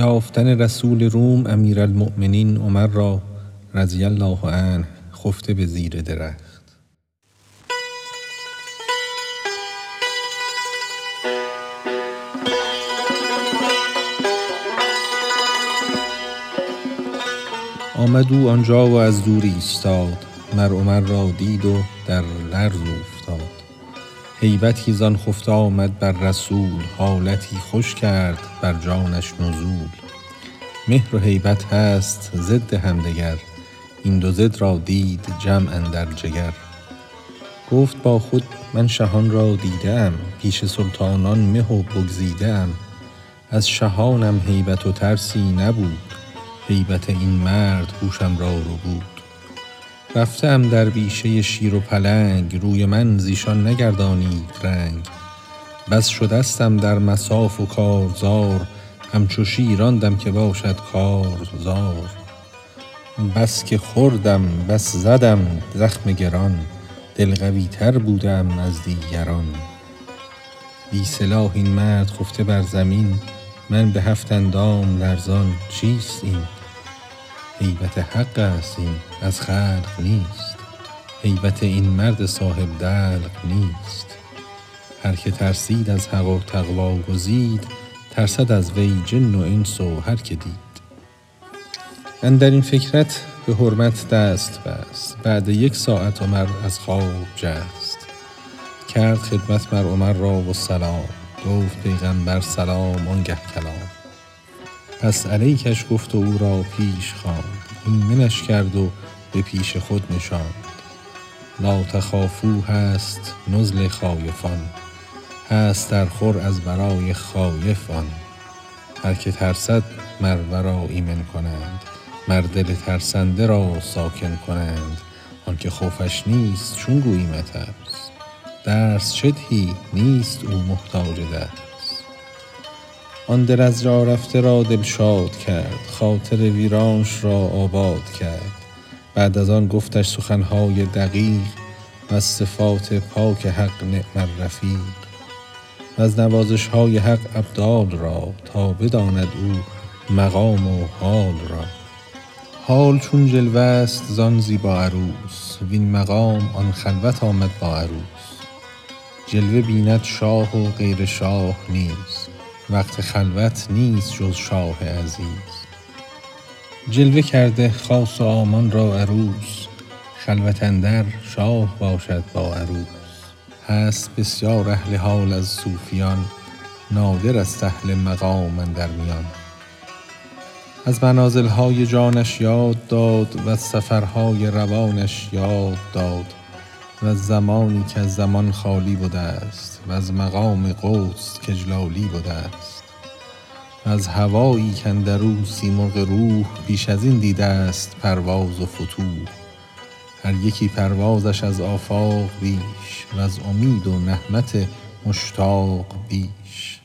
یافتن رسول روم امیرالمؤمنین عمر را رضی الله عنه خفته به زیر درخت. آمد او آنجا و از دور ایستاد. مر عمر را دید و در لرز اوفتاد هیبتی زان خفته آمد بر رسول حالتی خوش کرد بر جانش نزول. مهر و هیبت هست ضد همدگر این دو ضد را دید جمع اندر جگر. گفت با خود من شهان را دیده ام پیش سلطانان مه و بگزیده ام از شهانم هیبت و ترسی نبود هیبت این مرد هوشم را ربود رفته ام در بیشه شیر و پلنگ روی من زیشان نگردانید رنگ. بس شدستم در مصاف و کارزار همچو شیر آن دم که باشد کارزار. بس که خوردم بس زدم زخم گران دل قوی تر بوده ام از دیگران. بی سلاح این مرد خفته بر زمین من به هفت اندام لرزان چیست این؟ هیبت حق است این از خلق نیست. هیبت این مرد صاحب دلق نیست. هر که ترسید از حق و تقوی گزید ترسد از وی جن و انس و هر که دید. اندر این فکرت به حرمت دست بست. بعد یک ساعت عمر از خواب جست. کرد خدمت مر عمر را و سلام. گفت پیغمبر سلام آنگه کلام. پس علیکش گفت و او را پیش خواند. ایمنش کرد و به پیش خود نشاند. لا تخافوا هست نزل خایفان. هست در خور از برای خایف آن هر که ترسد مر ورا ایمن کنند. مر دل ترسنده را ساکن کنند. آن که خوفش نیست چون گویمت است درس چه دهی نیست او محتاج درس. آن دل از جا رفته را دلشاد کرد خاطر ویرانش را آباد کرد. بعد از آن گفتش سخن های دقیق وز صفات پاک حق نعم الرفیق وز نوازش های حق ابدال را تا بداند او مقام و حال را. حال چون جلوه است زان زیبا عروس وین مقام آن خلوت آمد با عروس. جلوه بیند شاه و غیر شاه نیز وقت خلوت نیست جز شاه عزیز. جلوه کرده خاص و عامان را عروس خلوت اندر شاه باشد با عروس. هست بسیار اهل حال از صوفیان نادر است اهل مقام اندر میان. از منازل های جانش یاد داد وز سفرهای روانش یاد داد. وز زمانی کز زمان خالی بدست وز مقام قدس کاجلالی بدست وز هوایی کاندر او سیمرغ روح بیش از این دیده ست پرواز و فتوح. هر یکی پروازش از آفاق بیش وز امید و نهمت مشتاق بیش.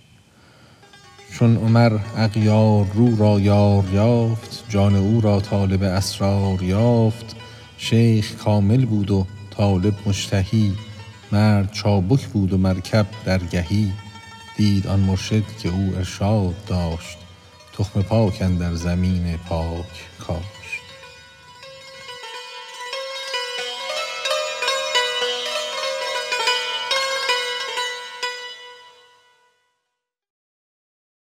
چون عمر اغیار رو را یار یافت جان او را طالب اسرار یافت. شیخ کامل بود و طالب مشتهی مرد چابک بود و مرکب درگهی. دید آن مرشد که او ارشاد داشت تخم پاک اندر زمین پاک کاشت